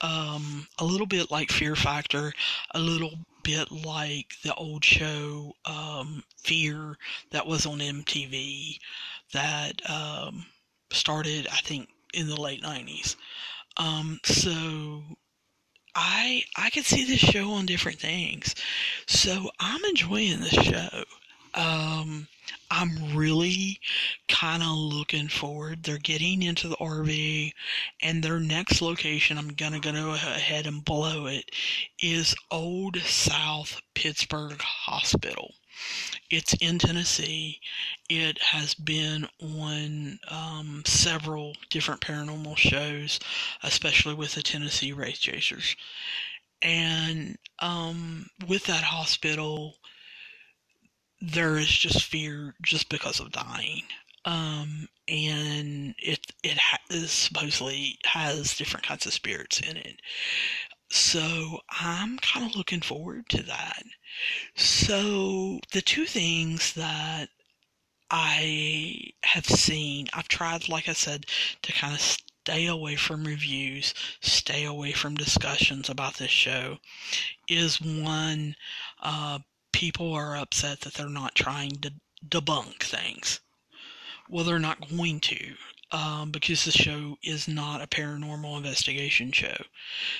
Um, a little bit like Fear Factor, a little bit like the old show um, Fear that was on MTV that um, started, I think, in the late 90s. Um, so I I could see this show on different things. So I'm enjoying this show. Um, I'm really kind of looking forward. They're getting into the RV, and their next location, I'm gonna go ahead and blow it, is Old South Pittsburgh Hospital. It's in Tennessee. It has been on um, several different paranormal shows, especially with the Tennessee Wraith Chasers. And um, with that hospital, there is just fear just because of dying. Um, and it it ha- supposedly has different kinds of spirits in it. So I'm kind of looking forward to that. So the two things that I have seen, I've tried, like I said, to kind of stay away from reviews, stay away from discussions about this show, is one, uh, people are upset that they're not trying to debunk things. Well, they're not going to. Um, because the show is not a paranormal investigation show.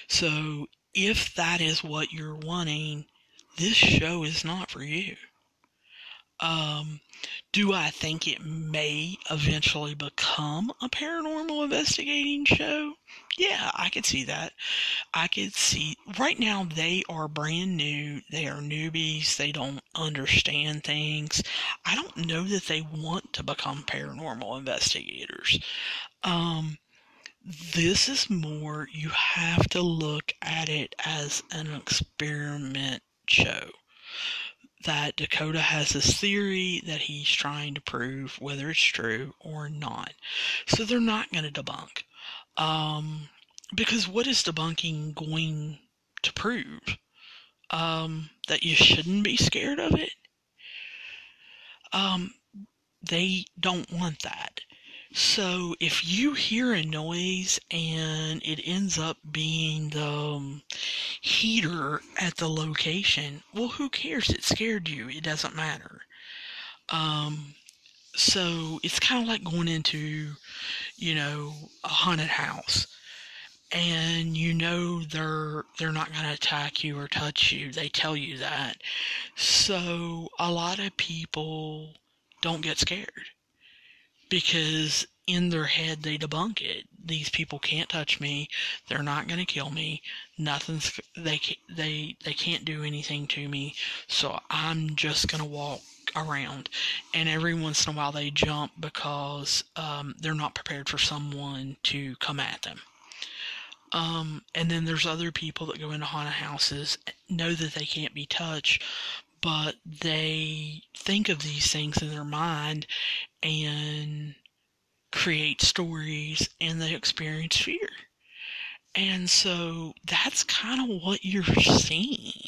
So, if that is what you're wanting, this show is not for you. Um, do I think it may eventually become a paranormal investigating show? Yeah, I could see that. I could see right now they are brand new. They are newbies. They don't understand things. I don't know that they want to become paranormal investigators. Um, this is more, you have to look at it as an experiment show that Dakota has this theory that he's trying to prove whether it's true or not. So they're not going to debunk. Um, because what is debunking going to prove? Um, that you shouldn't be scared of it? Um, they don't want that. So if you hear a noise and it ends up being the um, heater at the location, well, who cares? It scared you. It doesn't matter. Um, so it's kind of like going into, you know, a haunted house and you know they're they're not going to attack you or touch you. They tell you that. So a lot of people don't get scared because in their head they debunk it. These people can't touch me. They're not going to kill me. Nothing's they they they can't do anything to me. So I'm just going to walk around. And every once in a while they jump because um, they're not prepared for someone to come at them. Um, and then there's other people that go into haunted houses, know that they can't be touched, but they think of these things in their mind and create stories and they experience fear. And so that's kind of what you're seeing.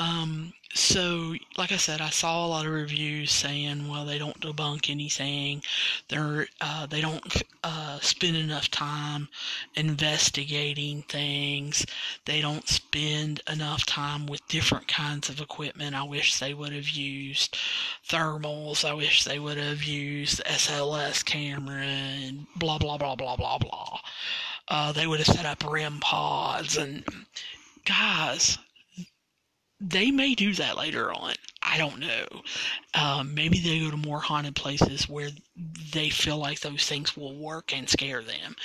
Um, so, like I said, I saw a lot of reviews saying, well, they don't debunk anything. They're uh, they don't uh, spend enough time investigating things. They don't spend enough time with different kinds of equipment. I wish they would have used thermals. I wish they would have used SLS camera and blah blah blah blah blah blah. Uh, they would have set up REM pods and guys they may do that later on. I don't know. Um, maybe they go to more haunted places where they feel like those things will work and scare them.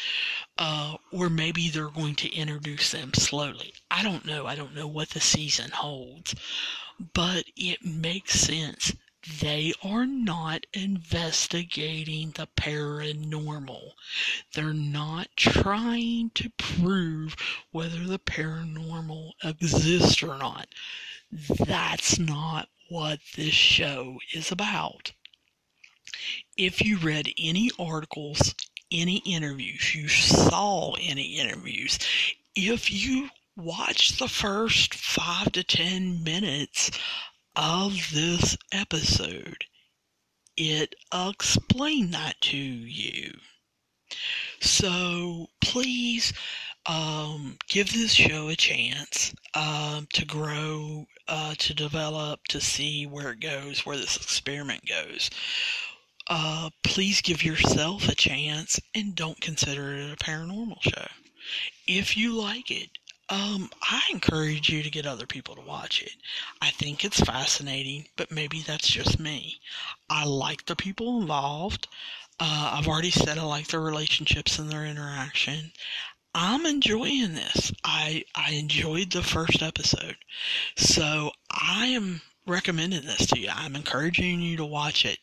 Uh, or maybe they're going to introduce them slowly. I don't know. I don't know what the season holds. But it makes sense. They are not investigating the paranormal. They're not trying to prove whether the paranormal exists or not. That's not what this show is about. If you read any articles, any interviews, you saw any interviews, if you watched the first five to ten minutes of this episode, it explain that to you. So please um, give this show a chance um, to grow, uh, to develop, to see where it goes, where this experiment goes. Uh, please give yourself a chance and don't consider it a paranormal show. If you like it, um, I encourage you to get other people to watch it. I think it's fascinating, but maybe that's just me. I like the people involved. Uh, I've already said I like their relationships and their interaction. I'm enjoying this. I I enjoyed the first episode, so I am recommending this to you. I'm encouraging you to watch it.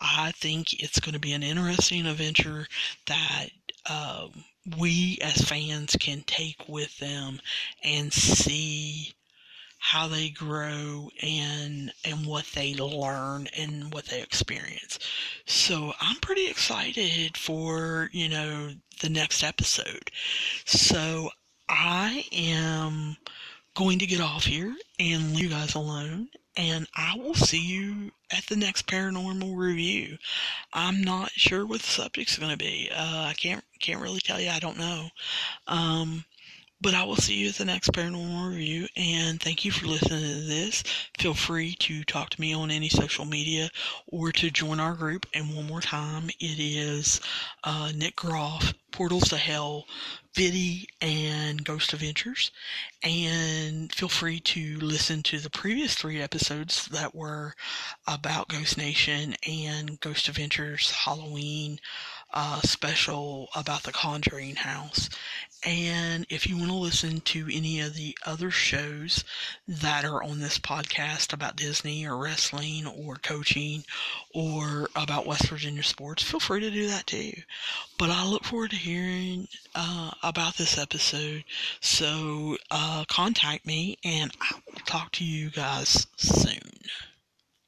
I think it's going to be an interesting adventure that um, we as fans can take with them and see how they grow and and what they learn and what they experience. So I'm pretty excited for, you know, the next episode. So I am going to get off here and leave you guys alone and I will see you at the next paranormal review. I'm not sure what the subject's going to be. Uh, I can't can't really tell you. I don't know. Um, but I will see you at the next paranormal review. And thank you for listening to this. Feel free to talk to me on any social media or to join our group. And one more time, it is uh, Nick Groff, Portals to Hell, Biddy, and Ghost Adventures. And feel free to listen to the previous three episodes that were about Ghost Nation and Ghost Adventures Halloween uh, special about the Conjuring House. And if you want to listen to any of the other shows that are on this podcast about Disney or wrestling or coaching or about West Virginia sports, feel free to do that too. But I look forward to hearing uh, about this episode. So uh, contact me and I will talk to you guys soon.